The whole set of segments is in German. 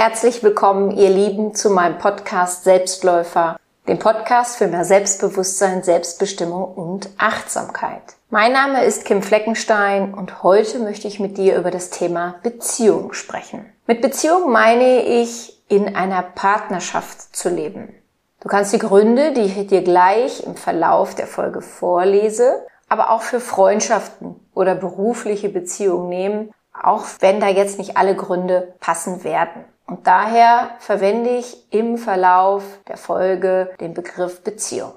Herzlich willkommen, ihr Lieben, zu meinem Podcast Selbstläufer, dem Podcast für mehr Selbstbewusstsein, Selbstbestimmung und Achtsamkeit. Mein Name ist Kim Fleckenstein und heute möchte ich mit dir über das Thema Beziehung sprechen. Mit Beziehung meine ich, in einer Partnerschaft zu leben. Du kannst die Gründe, die ich dir gleich im Verlauf der Folge vorlese, aber auch für Freundschaften oder berufliche Beziehungen nehmen, auch wenn da jetzt nicht alle Gründe passen werden. Und daher verwende ich im Verlauf der Folge den Begriff Beziehung.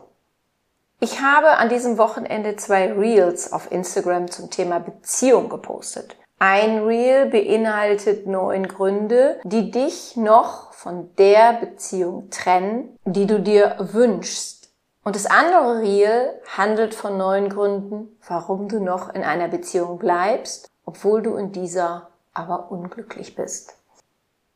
Ich habe an diesem Wochenende zwei Reels auf Instagram zum Thema Beziehung gepostet. Ein Reel beinhaltet neun Gründe, die dich noch von der Beziehung trennen, die du dir wünschst. Und das andere Reel handelt von neun Gründen, warum du noch in einer Beziehung bleibst, obwohl du in dieser aber unglücklich bist.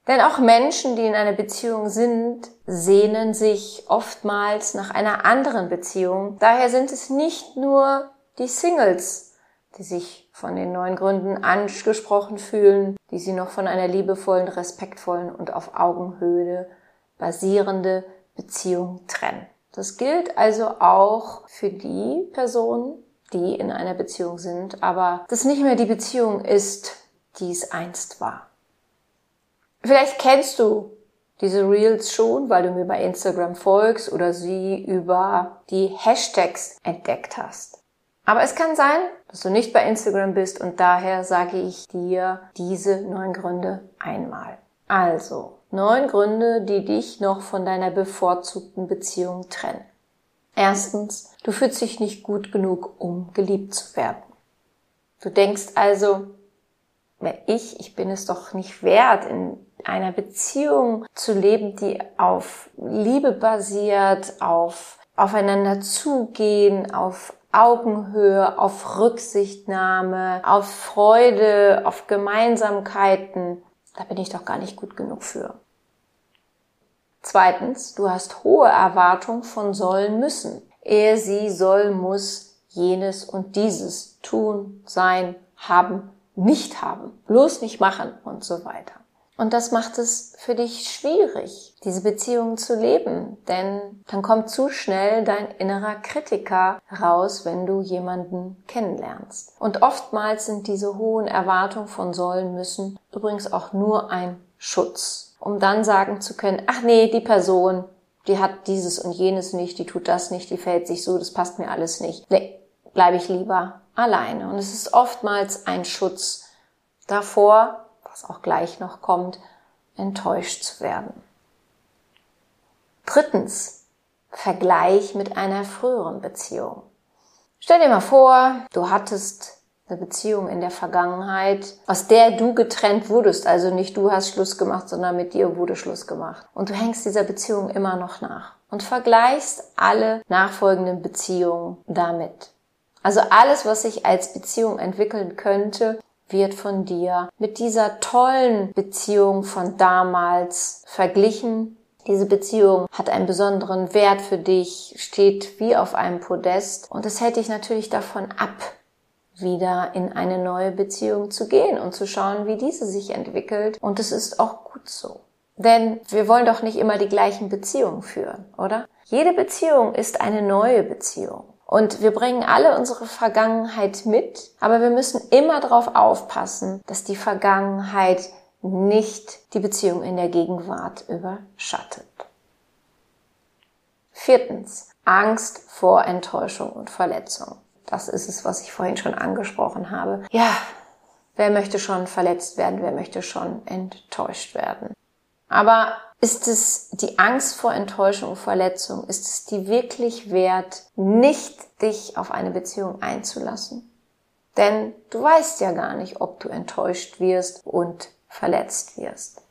Denn auch Menschen, die in einer Beziehung sind, sehnen sich oftmals nach einer anderen Beziehung. Daher sind es nicht nur die Singles, die sich von den neuen Gründen angesprochen fühlen, die sie noch von einer liebevollen, respektvollen und auf Augenhöhe basierende Beziehung trennen. Das gilt also auch für die Personen, die in einer Beziehung sind, aber das nicht mehr die Beziehung ist, die es einst war. Vielleicht kennst du diese Reels schon, weil du mir bei Instagram folgst oder sie über die Hashtags entdeckt hast. Aber es kann sein, dass du nicht bei Instagram bist und daher sage ich dir diese neun Gründe einmal. Also, neun Gründe, die dich noch von deiner bevorzugten Beziehung trennen. Erstens, du fühlst dich nicht gut genug, um geliebt zu werden. Du denkst also, ich, ich bin es doch nicht wert, in einer Beziehung zu leben, die auf Liebe basiert, auf aufeinander zugehen, auf Augenhöhe, auf Rücksichtnahme, auf Freude, auf Gemeinsamkeiten. Da bin ich doch gar nicht gut genug für. Zweitens, du hast hohe Erwartungen von sollen müssen. Er, sie, soll, muss jenes und dieses tun, sein, haben, nicht haben, bloß nicht machen und so weiter. Und das macht es für dich schwierig, diese Beziehung zu leben, denn dann kommt zu schnell dein innerer Kritiker raus, wenn du jemanden kennenlernst. Und oftmals sind diese hohen Erwartungen von sollen müssen übrigens auch nur ein Schutz, um dann sagen zu können, ach nee, die Person, die hat dieses und jenes nicht, die tut das nicht, die verhält sich so, das passt mir alles nicht. Nee, bleibe ich lieber alleine. Und es ist oftmals ein Schutz davor, was auch gleich noch kommt, enttäuscht zu werden. Drittens, Vergleich mit einer früheren Beziehung. Stell dir mal vor, du hattest eine Beziehung in der Vergangenheit, aus der du getrennt wurdest. Also nicht du hast Schluss gemacht, sondern mit dir wurde Schluss gemacht. Und du hängst dieser Beziehung immer noch nach und vergleichst alle nachfolgenden Beziehungen damit. Also alles, was sich als Beziehung entwickeln könnte, wird von dir mit dieser tollen Beziehung von damals verglichen. Diese Beziehung hat einen besonderen Wert für dich, steht wie auf einem Podest und es hält dich natürlich davon ab, wieder in eine neue Beziehung zu gehen und zu schauen, wie diese sich entwickelt. Und es ist auch gut so. Denn wir wollen doch nicht immer die gleichen Beziehungen führen, oder? Jede Beziehung ist eine neue Beziehung. Und wir bringen alle unsere Vergangenheit mit, aber wir müssen immer darauf aufpassen, dass die Vergangenheit nicht die Beziehung in der Gegenwart überschattet. Viertens, Angst vor Enttäuschung und Verletzung. Das ist es, was ich vorhin schon angesprochen habe. Ja, wer möchte schon verletzt werden, wer möchte schon enttäuscht werden? Aber ist es die Angst vor Enttäuschung und Verletzung? Ist es die wirklich wert, nicht dich auf eine Beziehung einzulassen? Denn du weißt ja gar nicht, ob du enttäuscht wirst und verletzt wirst.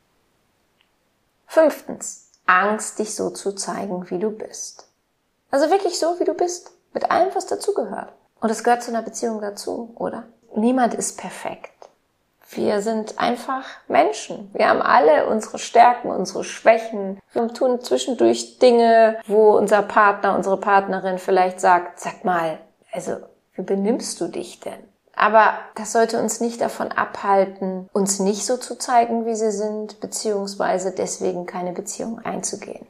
Fünftens, Angst, dich so zu zeigen, wie du bist. Also wirklich so, wie du bist. Mit allem, was dazugehört. Und es gehört zu einer Beziehung dazu, oder? Niemand ist perfekt. Wir sind einfach Menschen. Wir haben alle unsere Stärken, unsere Schwächen. Wir tun zwischendurch Dinge, wo unser Partner, unsere Partnerin vielleicht sagt, sag mal, also, wie benimmst du dich denn? Aber das sollte uns nicht davon abhalten, uns nicht so zu zeigen, wie sie sind, beziehungsweise deswegen keine Beziehung einzugehen.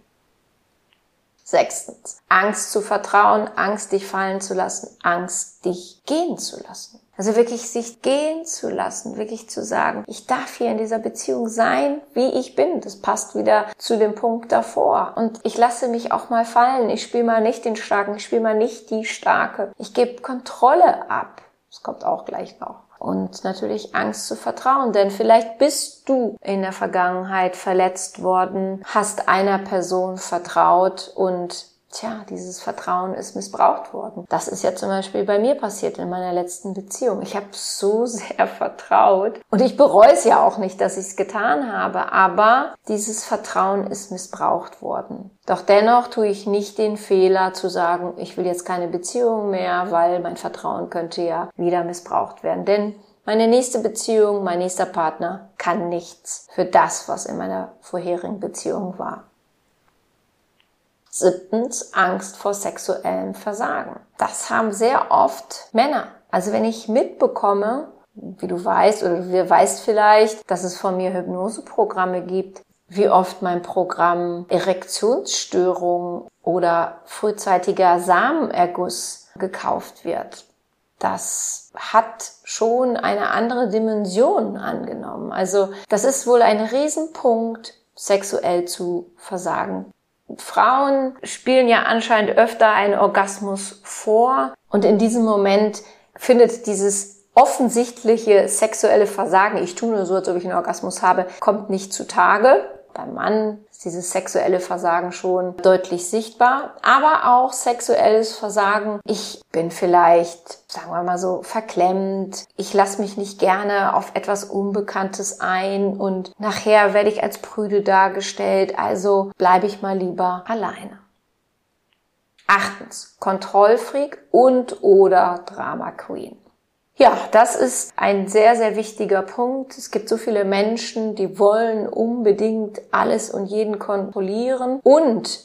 Sechstens, Angst zu vertrauen, Angst dich fallen zu lassen, Angst dich gehen zu lassen. Also wirklich sich gehen zu lassen, wirklich zu sagen, ich darf hier in dieser Beziehung sein, wie ich bin. Das passt wieder zu dem Punkt davor. Und ich lasse mich auch mal fallen. Ich spiele mal nicht den Starken, ich spiele mal nicht die Starke. Ich gebe Kontrolle ab. Das kommt auch gleich noch. Und natürlich Angst zu vertrauen, denn vielleicht bist du in der Vergangenheit verletzt worden, hast einer Person vertraut und Tja, dieses Vertrauen ist missbraucht worden. Das ist ja zum Beispiel bei mir passiert in meiner letzten Beziehung. Ich habe so sehr vertraut und ich bereue es ja auch nicht, dass ich es getan habe, aber dieses Vertrauen ist missbraucht worden. Doch dennoch tue ich nicht den Fehler zu sagen, ich will jetzt keine Beziehung mehr, weil mein Vertrauen könnte ja wieder missbraucht werden. Denn meine nächste Beziehung, mein nächster Partner kann nichts für das, was in meiner vorherigen Beziehung war. Siebtens, Angst vor sexuellem Versagen. Das haben sehr oft Männer. Also wenn ich mitbekomme, wie du weißt oder du weißt vielleicht, dass es von mir Hypnoseprogramme gibt, wie oft mein Programm Erektionsstörung oder frühzeitiger Samenerguss gekauft wird. Das hat schon eine andere Dimension angenommen. Also das ist wohl ein Riesenpunkt, sexuell zu versagen. Frauen spielen ja anscheinend öfter einen Orgasmus vor und in diesem Moment findet dieses offensichtliche sexuelle Versagen, ich tue nur so, als ob ich einen Orgasmus habe, kommt nicht zutage. Beim Mann dieses sexuelle Versagen schon deutlich sichtbar, aber auch sexuelles Versagen. Ich bin vielleicht, sagen wir mal so, verklemmt. Ich lasse mich nicht gerne auf etwas Unbekanntes ein und nachher werde ich als prüde dargestellt, also bleibe ich mal lieber alleine. Achtens, Kontrollfreak und oder Drama Queen. Ja, das ist ein sehr, sehr wichtiger Punkt. Es gibt so viele Menschen, die wollen unbedingt alles und jeden kontrollieren und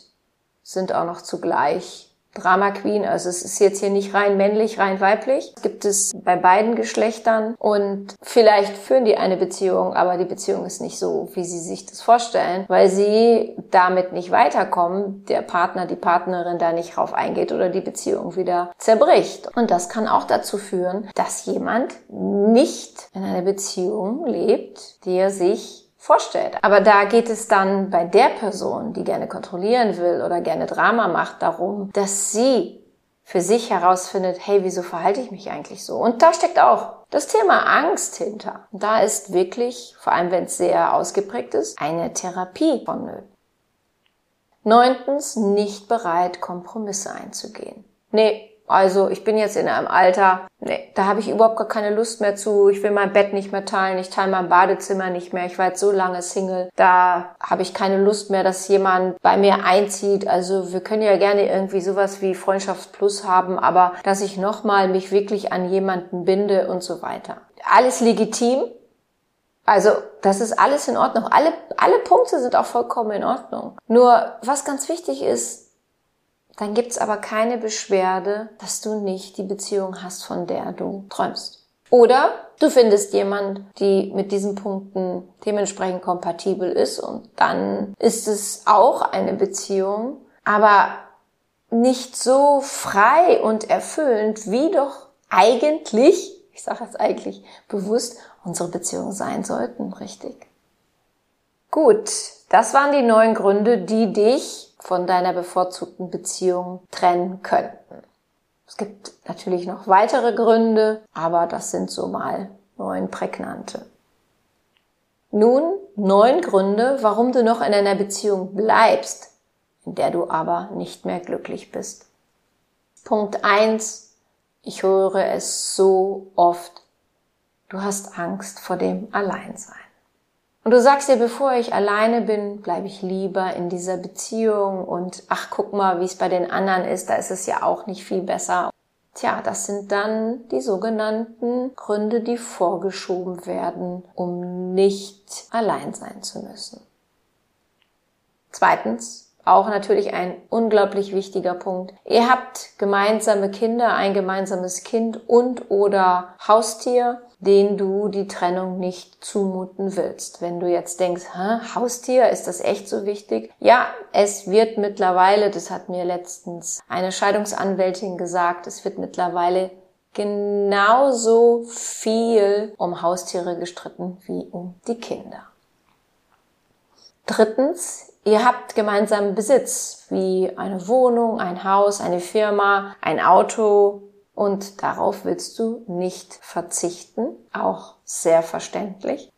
sind auch noch zugleich Drama Queen. Also es ist jetzt hier nicht rein männlich, rein weiblich. Es gibt es bei beiden Geschlechtern und vielleicht führen die eine Beziehung, aber die Beziehung ist nicht so, wie sie sich das vorstellen, weil sie damit nicht weiterkommen, der Partner, die Partnerin da nicht drauf eingeht oder die Beziehung wieder zerbricht. Und das kann auch dazu führen, dass jemand nicht in einer Beziehung lebt, die er sich vorstellt. Aber da geht es dann bei der Person, die gerne kontrollieren will oder gerne Drama macht, darum, dass sie für sich herausfindet, hey, wieso verhalte ich mich eigentlich so? Und da steckt auch das Thema Angst hinter. Da ist wirklich, vor allem wenn es sehr ausgeprägt ist, eine Therapie vonnöten. Neuntens, nicht bereit, Kompromisse einzugehen. Nee, also ich bin jetzt in einem Alter, nee, da habe ich überhaupt gar keine Lust mehr zu. Ich will mein Bett nicht mehr teilen, ich teile mein Badezimmer nicht mehr. Ich war jetzt so lange Single, da habe ich keine Lust mehr, dass jemand bei mir einzieht. Also wir können ja gerne irgendwie sowas wie Freundschaft Plus haben, aber dass ich nochmal mich wirklich an jemanden binde und so weiter. Alles legitim. Also das ist alles in Ordnung. Alle, alle Punkte sind auch vollkommen in Ordnung. Nur was ganz wichtig ist, dann gibt's aber keine Beschwerde, dass du nicht die Beziehung hast, von der du träumst. Oder du findest jemand, die mit diesen Punkten dementsprechend kompatibel ist und dann ist es auch eine Beziehung, aber nicht so frei und erfüllend, wie doch eigentlich, ich sage jetzt eigentlich bewusst, unsere Beziehungen sein sollten, richtig? Gut, das waren die neun Gründe, die dich von deiner bevorzugten Beziehung trennen könnten. Es gibt natürlich noch weitere Gründe, aber das sind so mal neun prägnante. Nun neun Gründe, warum du noch in einer Beziehung bleibst, in der du aber nicht mehr glücklich bist. Punkt eins: Ich höre es so oft. Du hast Angst vor dem Alleinsein. Und du sagst dir, bevor ich alleine bin, bleibe ich lieber in dieser Beziehung und ach, guck mal, wie es bei den anderen ist, da ist es ja auch nicht viel besser. Tja, das sind dann die sogenannten Gründe, die vorgeschoben werden, um nicht allein sein zu müssen. Zweitens, auch natürlich ein unglaublich wichtiger Punkt. Ihr habt gemeinsame Kinder, ein gemeinsames Kind und oder Haustier, den du die Trennung nicht zumuten willst. Wenn du jetzt denkst, Haustier, ist das echt so wichtig? Ja, es wird mittlerweile, das hat mir letztens eine Scheidungsanwältin gesagt, es wird mittlerweile genauso viel um Haustiere gestritten wie um die Kinder. Drittens, ihr habt gemeinsamen Besitz, wie eine Wohnung, ein Haus, eine Firma, ein Auto und darauf willst du nicht verzichten, auch sehr verständlich.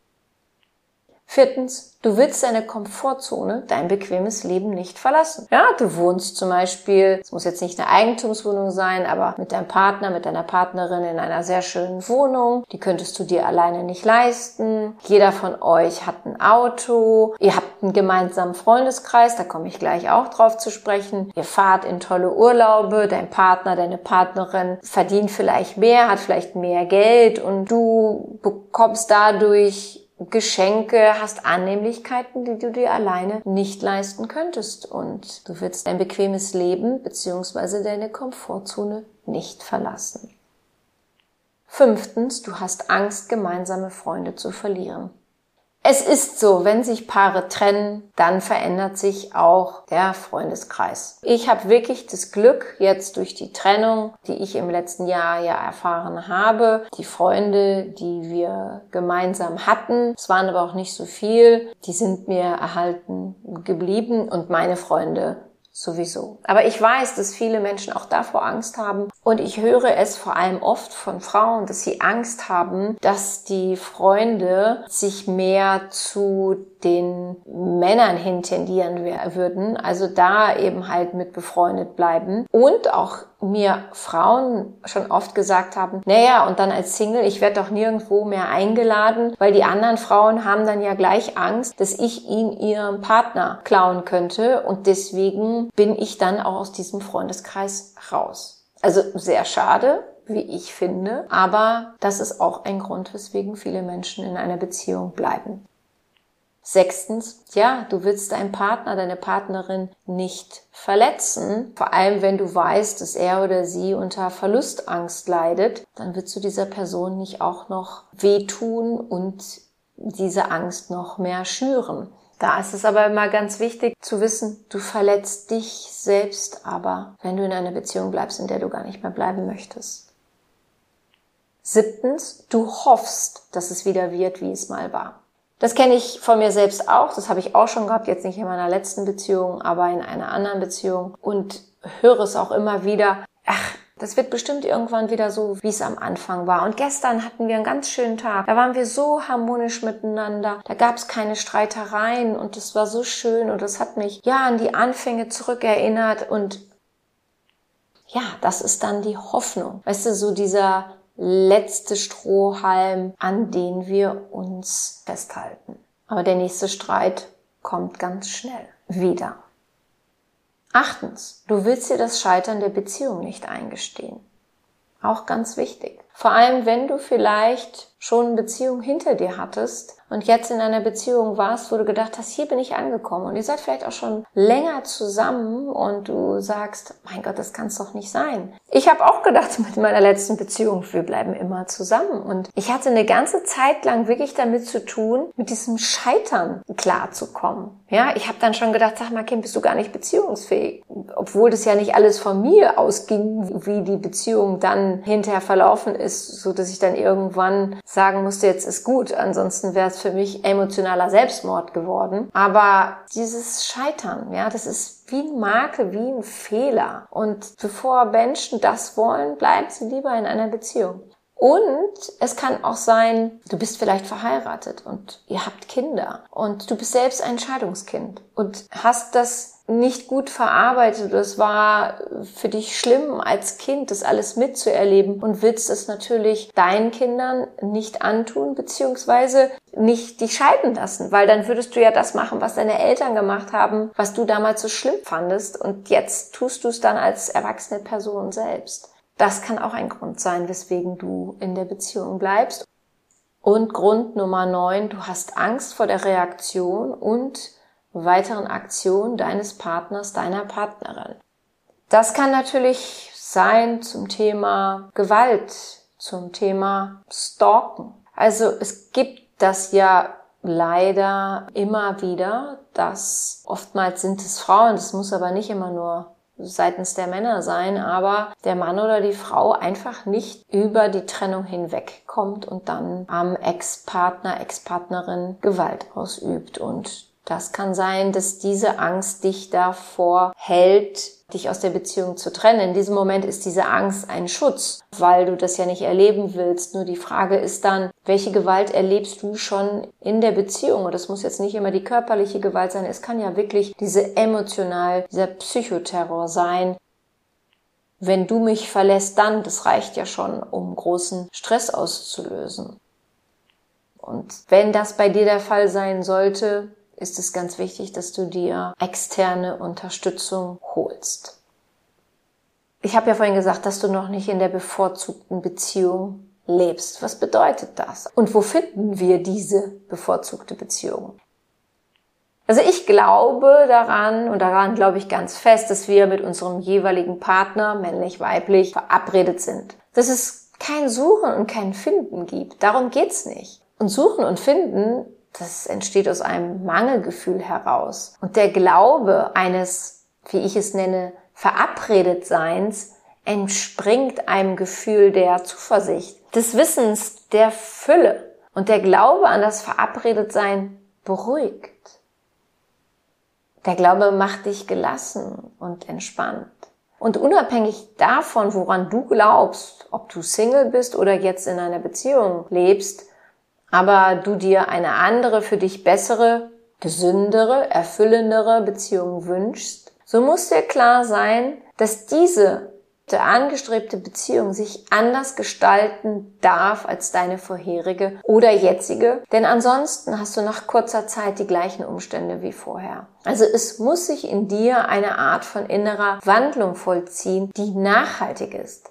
Viertens, du willst deine Komfortzone, dein bequemes Leben nicht verlassen. Ja, du wohnst zum Beispiel, es muss jetzt nicht eine Eigentumswohnung sein, aber mit deinem Partner, mit deiner Partnerin in einer sehr schönen Wohnung. Die könntest du dir alleine nicht leisten. Jeder von euch hat ein Auto. Ihr habt einen gemeinsamen Freundeskreis, da komme ich gleich auch drauf zu sprechen. Ihr fahrt in tolle Urlaube, dein Partner, deine Partnerin verdient vielleicht mehr, hat vielleicht mehr Geld und du bekommst dadurch Geschenke, hast Annehmlichkeiten, die du dir alleine nicht leisten könntest. Und du willst dein bequemes Leben bzw. deine Komfortzone nicht verlassen. Fünftens, du hast Angst, gemeinsame Freunde zu verlieren. Es ist so, wenn sich Paare trennen, dann verändert sich auch der Freundeskreis. Ich habe wirklich das Glück, jetzt durch die Trennung, die ich im letzten Jahr ja erfahren habe, die Freunde, die wir gemeinsam hatten, es waren aber auch nicht so viel, die sind mir erhalten geblieben und meine Freunde sowieso. Aber ich weiß, dass viele Menschen auch davor Angst haben. Und ich höre es vor allem oft von Frauen, dass sie Angst haben, dass die Freunde sich mehr zu den Männern hin tendieren würden. Also da eben halt mit befreundet bleiben. Und auch mir Frauen schon oft gesagt haben, naja, und dann als Single, ich werde doch nirgendwo mehr eingeladen, weil die anderen Frauen haben dann ja gleich Angst, dass ich ihn ihrem Partner klauen könnte. Und deswegen bin ich dann auch aus diesem Freundeskreis raus. Also sehr schade, wie ich finde, aber das ist auch ein Grund, weswegen viele Menschen in einer Beziehung bleiben. Sechstens, ja, du willst deinen Partner, deine Partnerin nicht verletzen. Vor allem, wenn du weißt, dass er oder sie unter Verlustangst leidet, dann willst du dieser Person nicht auch noch wehtun und diese Angst noch mehr schüren. Da ist es aber immer ganz wichtig zu wissen, du verletzt dich selbst aber, wenn du in einer Beziehung bleibst, in der du gar nicht mehr bleiben möchtest. Siebtens, du hoffst, dass es wieder wird, wie es mal war. Das kenne ich von mir selbst auch. Das habe ich auch schon gehabt, jetzt nicht in meiner letzten Beziehung, aber in einer anderen Beziehung und höre es auch immer wieder. Ach, das wird bestimmt irgendwann wieder so, wie es am Anfang war. Und gestern hatten wir einen ganz schönen Tag. Da waren wir so harmonisch miteinander. Da gab es keine Streitereien und es war so schön und es hat mich ja an die Anfänge zurückerinnert und ja, das ist dann die Hoffnung. Weißt du, so dieser letzte Strohhalm, an den wir uns festhalten. Aber der nächste Streit kommt ganz schnell wieder. Achtens, du willst dir das Scheitern der Beziehung nicht eingestehen. Auch ganz wichtig. Vor allem, wenn du vielleicht schon eine Beziehung hinter dir hattest und jetzt in einer Beziehung warst, wo du gedacht hast, hier bin ich angekommen und ihr seid vielleicht auch schon länger zusammen und du sagst, mein Gott, das kann es doch nicht sein. Ich habe auch gedacht mit meiner letzten Beziehung, wir bleiben immer zusammen und ich hatte eine ganze Zeit lang wirklich damit zu tun, mit diesem Scheitern klarzukommen. Ja, ich habe dann schon gedacht, sag mal, Kim, bist du gar nicht beziehungsfähig, obwohl das ja nicht alles von mir ausging, wie die Beziehung dann hinterher verlaufen ist, so dass ich dann irgendwann sagen musste, jetzt ist gut, ansonsten wäre es für mich emotionaler Selbstmord geworden. Aber dieses Scheitern, ja, das ist wie ein Makel, wie ein Fehler. Und bevor Menschen das wollen, bleiben sie lieber in einer Beziehung. Und es kann auch sein, du bist vielleicht verheiratet und ihr habt Kinder und du bist selbst ein Scheidungskind und hast das nicht gut verarbeitet. Es war für dich schlimm als Kind, das alles mitzuerleben und willst es natürlich deinen Kindern nicht antun, beziehungsweise nicht dich scheiden lassen, weil dann würdest du ja das machen, was deine Eltern gemacht haben, was du damals so schlimm fandest und jetzt tust du es dann als erwachsene Person selbst. Das kann auch ein Grund sein, weswegen du in der Beziehung bleibst. Und Grund Nummer neun, du hast Angst vor der Reaktion und weiteren Aktion deines Partners, deiner Partnerin. Das kann natürlich sein zum Thema Gewalt, zum Thema Stalken. Also es gibt das ja leider immer wieder, dass oftmals sind es Frauen, das muss aber nicht immer nur seitens der Männer sein, aber der Mann oder die Frau einfach nicht über die Trennung hinwegkommt und dann am Ex-Partner, Ex-Partnerin Gewalt ausübt. Und das kann sein, dass diese Angst dich davor hält, dich aus der Beziehung zu trennen. In diesem Moment ist diese Angst ein Schutz, weil du das ja nicht erleben willst. Nur die Frage ist dann, welche Gewalt erlebst du schon in der Beziehung? Und das muss jetzt nicht immer die körperliche Gewalt sein. Es kann ja wirklich diese emotional, dieser Psychoterror sein. Wenn du mich verlässt, dann, das reicht ja schon, um großen Stress auszulösen. Und wenn das bei dir der Fall sein sollte, ist es ganz wichtig, dass du dir externe Unterstützung holst. Ich habe ja vorhin gesagt, dass du noch nicht in der bevorzugten Beziehung lebst. Was bedeutet das? Und wo finden wir diese bevorzugte Beziehung? Also ich glaube daran und daran glaube ich ganz fest, dass wir mit unserem jeweiligen Partner, männlich, weiblich, verabredet sind. Dass es kein Suchen und kein Finden gibt. Darum geht's nicht. Und Suchen und Finden das entsteht aus einem Mangelgefühl heraus. Und der Glaube eines, wie ich es nenne, Verabredetseins entspringt einem Gefühl der Zuversicht, des Wissens, der Fülle. Und der Glaube an das Verabredetsein beruhigt. Der Glaube macht dich gelassen und entspannt. Und unabhängig davon, woran du glaubst, ob du Single bist oder jetzt in einer Beziehung lebst, aber du dir eine andere, für dich bessere, gesündere, erfüllendere Beziehung wünschst, so muss dir klar sein, dass diese angestrebte Beziehung sich anders gestalten darf als deine vorherige oder jetzige, denn ansonsten hast du nach kurzer Zeit die gleichen Umstände wie vorher. Also es muss sich in dir eine Art von innerer Wandlung vollziehen, die nachhaltig ist.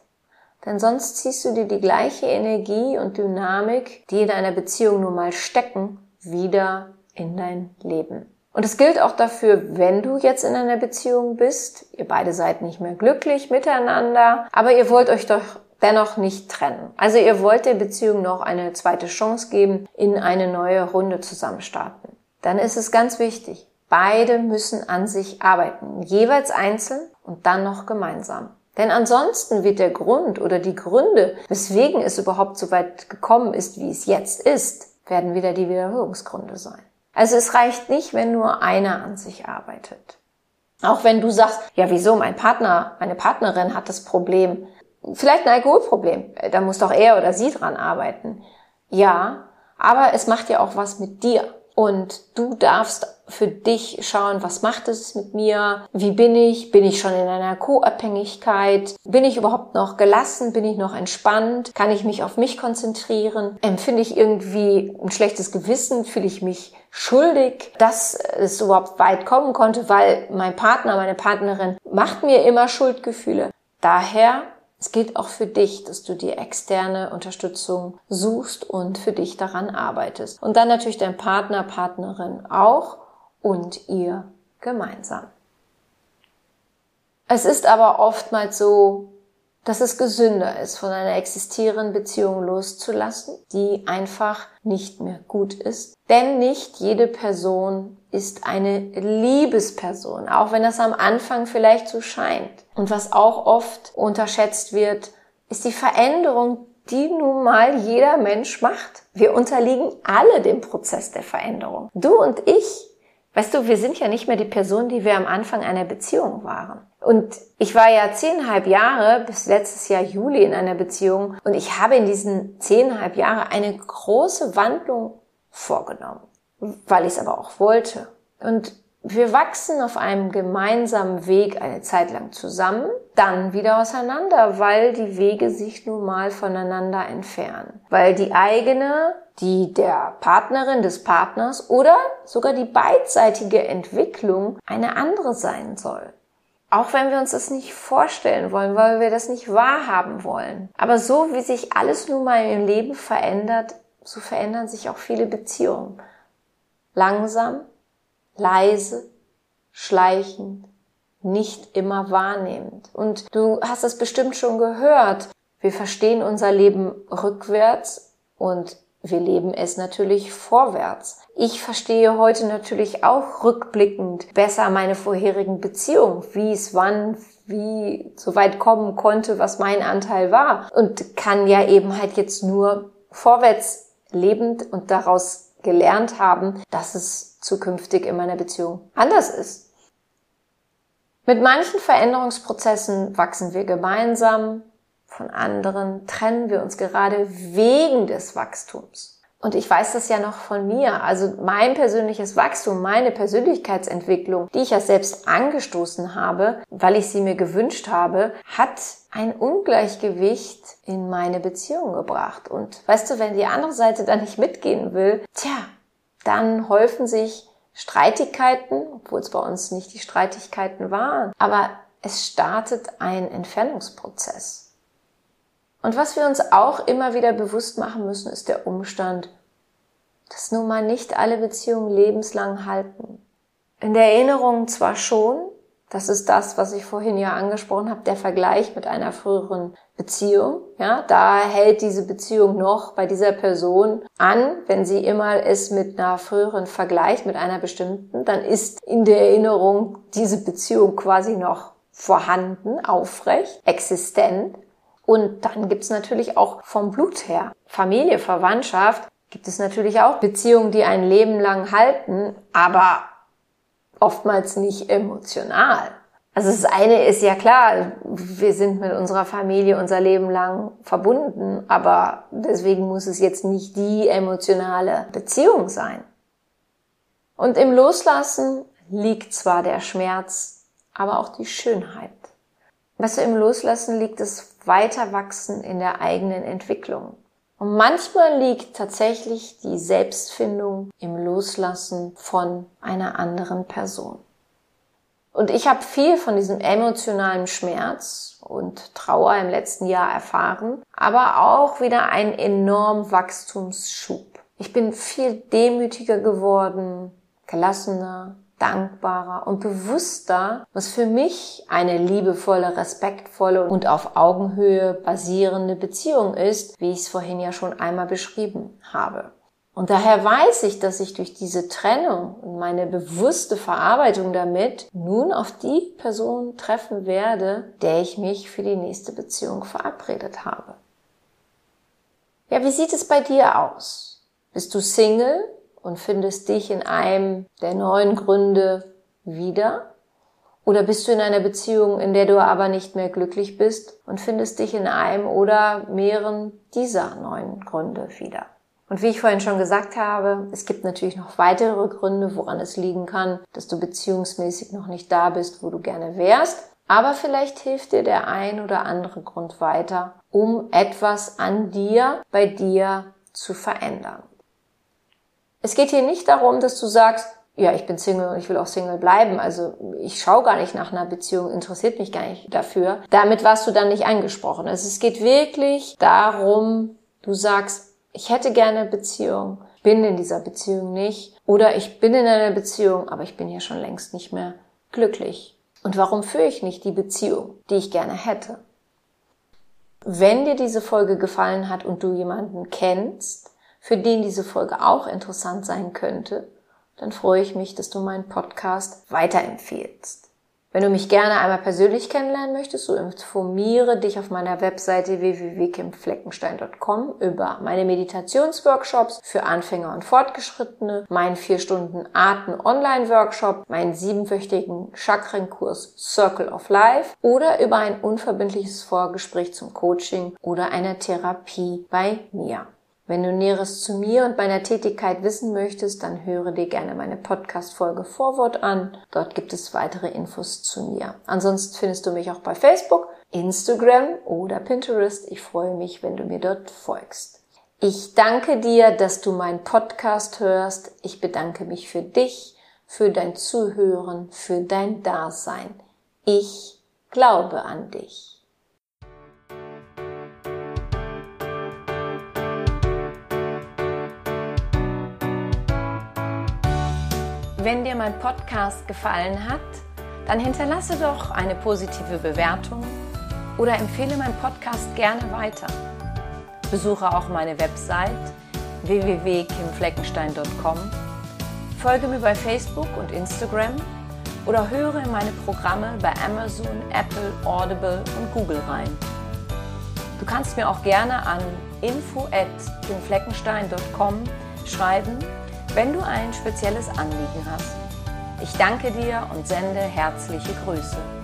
Denn sonst ziehst du dir die gleiche Energie und Dynamik, die in deiner Beziehung nun mal stecken, wieder in dein Leben. Und es gilt auch dafür, wenn du jetzt in einer Beziehung bist, ihr beide seid nicht mehr glücklich miteinander, aber ihr wollt euch doch dennoch nicht trennen. Also ihr wollt der Beziehung noch eine zweite Chance geben, in eine neue Runde zusammen starten. Dann ist es ganz wichtig, beide müssen an sich arbeiten, jeweils einzeln und dann noch gemeinsam. Denn ansonsten wird der Grund oder die Gründe, weswegen es überhaupt so weit gekommen ist, wie es jetzt ist, werden wieder die Wiederholungsgründe sein. Also es reicht nicht, wenn nur einer an sich arbeitet. Auch wenn du sagst, ja wieso, mein Partner, meine Partnerin hat das Problem, vielleicht ein Alkoholproblem, da muss doch er oder sie dran arbeiten. Ja, aber es macht ja auch was mit dir. Und du darfst für dich schauen, was macht es mit mir? Wie bin ich? Bin ich schon in einer Co-Abhängigkeit? Bin ich überhaupt noch gelassen? Bin ich noch entspannt? Kann ich mich auf mich konzentrieren? Empfinde ich irgendwie ein schlechtes Gewissen? Fühle ich mich schuldig, dass es überhaupt weit kommen konnte, weil mein Partner, meine Partnerin macht mir immer Schuldgefühle. Daher es gilt auch für dich, dass du dir externe Unterstützung suchst und für dich daran arbeitest. Und dann natürlich dein Partner, Partnerin auch und ihr gemeinsam. Es ist aber oftmals so, dass es gesünder ist, von einer existierenden Beziehung loszulassen, die einfach nicht mehr gut ist. Denn nicht jede Person ist eine Liebesperson, auch wenn das am Anfang vielleicht so scheint. Und was auch oft unterschätzt wird, ist die Veränderung, die nun mal jeder Mensch macht. Wir unterliegen alle dem Prozess der Veränderung. Du und ich Weißt du, wir sind ja nicht mehr die Person, die wir am Anfang einer Beziehung waren. Und ich war ja zehnhalb Jahre bis letztes Jahr Juli in einer Beziehung und ich habe in diesen zehnhalb Jahren eine große Wandlung vorgenommen, weil ich es aber auch wollte. Und wir wachsen auf einem gemeinsamen Weg eine Zeit lang zusammen, dann wieder auseinander, weil die Wege sich nun mal voneinander entfernen. Weil die eigene, die der Partnerin des Partners oder sogar die beidseitige Entwicklung eine andere sein soll. Auch wenn wir uns das nicht vorstellen wollen, weil wir das nicht wahrhaben wollen. Aber so wie sich alles nun mal im Leben verändert, so verändern sich auch viele Beziehungen. Langsam, leise, schleichend, nicht immer wahrnehmend. Und du hast es bestimmt schon gehört. Wir verstehen unser Leben rückwärts und wir leben es natürlich vorwärts. Ich verstehe heute natürlich auch rückblickend besser meine vorherigen Beziehungen, wie es wann, wie so weit kommen konnte, was mein Anteil war und kann ja eben halt jetzt nur vorwärts lebend und daraus gelernt haben, dass es zukünftig in meiner Beziehung anders ist. Mit manchen Veränderungsprozessen wachsen wir gemeinsam, von anderen trennen wir uns gerade wegen des Wachstums. Und ich weiß das ja noch von mir. Also mein persönliches Wachstum, meine Persönlichkeitsentwicklung, die ich ja selbst angestoßen habe, weil ich sie mir gewünscht habe, hat ein Ungleichgewicht in meine Beziehung gebracht. Und weißt du, wenn die andere Seite da nicht mitgehen will, tja, dann häufen sich Streitigkeiten, obwohl es bei uns nicht die Streitigkeiten waren, aber es startet ein Entfernungsprozess. Und was wir uns auch immer wieder bewusst machen müssen, ist der Umstand, dass nun mal nicht alle Beziehungen lebenslang halten. In der Erinnerung zwar schon, das ist das, was ich vorhin ja angesprochen habe, der Vergleich mit einer früheren Beziehung. Ja, da hält diese Beziehung noch bei dieser Person an, wenn sie immer es mit einer früheren vergleicht, mit einer bestimmten, dann ist in der Erinnerung diese Beziehung quasi noch vorhanden, aufrecht, existent. Und dann gibt's natürlich auch vom Blut her, Familie, Verwandtschaft, gibt es natürlich auch Beziehungen, die ein Leben lang halten, aber oftmals nicht emotional. Also das eine ist ja klar, wir sind mit unserer Familie unser Leben lang verbunden, aber deswegen muss es jetzt nicht die emotionale Beziehung sein. Und im Loslassen liegt zwar der Schmerz, aber auch die Schönheit. Weißt du, im Loslassen liegt das Weiterwachsen in der eigenen Entwicklung. Und manchmal liegt tatsächlich die Selbstfindung im Loslassen von einer anderen Person. Und ich habe viel von diesem emotionalen Schmerz und Trauer im letzten Jahr erfahren, aber auch wieder einen enormen Wachstumsschub. Ich bin viel demütiger geworden, gelassener, dankbarer und bewusster, was für mich eine liebevolle, respektvolle und auf Augenhöhe basierende Beziehung ist, wie ich es vorhin ja schon einmal beschrieben habe. Und daher weiß ich, dass ich durch diese Trennung und meine bewusste Verarbeitung damit nun auf die Person treffen werde, der ich mich für die nächste Beziehung verabredet habe. Ja, wie sieht es bei dir aus? Bist du Single und findest dich in einem der neuen Gründe wieder? Oder bist du in einer Beziehung, in der du aber nicht mehr glücklich bist und findest dich in einem oder mehreren dieser neuen Gründe wieder? Und wie ich vorhin schon gesagt habe, es gibt natürlich noch weitere Gründe, woran es liegen kann, dass du beziehungsmäßig noch nicht da bist, wo du gerne wärst. Aber vielleicht hilft dir der ein oder andere Grund weiter, um etwas an dir, bei dir zu verändern. Es geht hier nicht darum, dass du sagst, ja, ich bin Single und ich will auch Single bleiben. Also ich schaue gar nicht nach einer Beziehung, interessiert mich gar nicht dafür. Damit warst du dann nicht angesprochen. Also es geht wirklich darum, du sagst, ich hätte gerne eine Beziehung, bin in dieser Beziehung nicht. Oder ich bin in einer Beziehung, aber ich bin hier schon längst nicht mehr glücklich. Und warum führe ich nicht die Beziehung, die ich gerne hätte? Wenn dir diese Folge gefallen hat und du jemanden kennst, für den diese Folge auch interessant sein könnte, dann freue ich mich, dass du meinen Podcast weiterempfehlst. Wenn du mich gerne einmal persönlich kennenlernen möchtest, so informiere dich auf meiner Webseite www.kimfleckenstein.com über meine Meditationsworkshops für Anfänger und Fortgeschrittene, meinen 4 Stunden Atem Online Workshop, meinen siebenwöchigen Chakrenkurs Circle of Life oder über ein unverbindliches Vorgespräch zum Coaching oder einer Therapie bei mir. Wenn du Näheres zu mir und meiner Tätigkeit wissen möchtest, dann höre dir gerne meine Podcast-Folge Vorwort an. Dort gibt es weitere Infos zu mir. Ansonsten findest du mich auch bei Facebook, Instagram oder Pinterest. Ich freue mich, wenn du mir dort folgst. Ich danke dir, dass du meinen Podcast hörst. Ich bedanke mich für dich, für dein Zuhören, für dein Dasein. Ich glaube an dich. Wenn dir mein Podcast gefallen hat, dann hinterlasse doch eine positive Bewertung oder empfehle meinen Podcast gerne weiter. Besuche auch meine Website www.kimfleckenstein.com, folge mir bei Facebook und Instagram oder höre in meine Programme bei Amazon, Apple, Audible und Google rein. Du kannst mir auch gerne an info@kimfleckenstein.com schreiben, wenn du ein spezielles Anliegen hast. Ich danke dir und sende herzliche Grüße.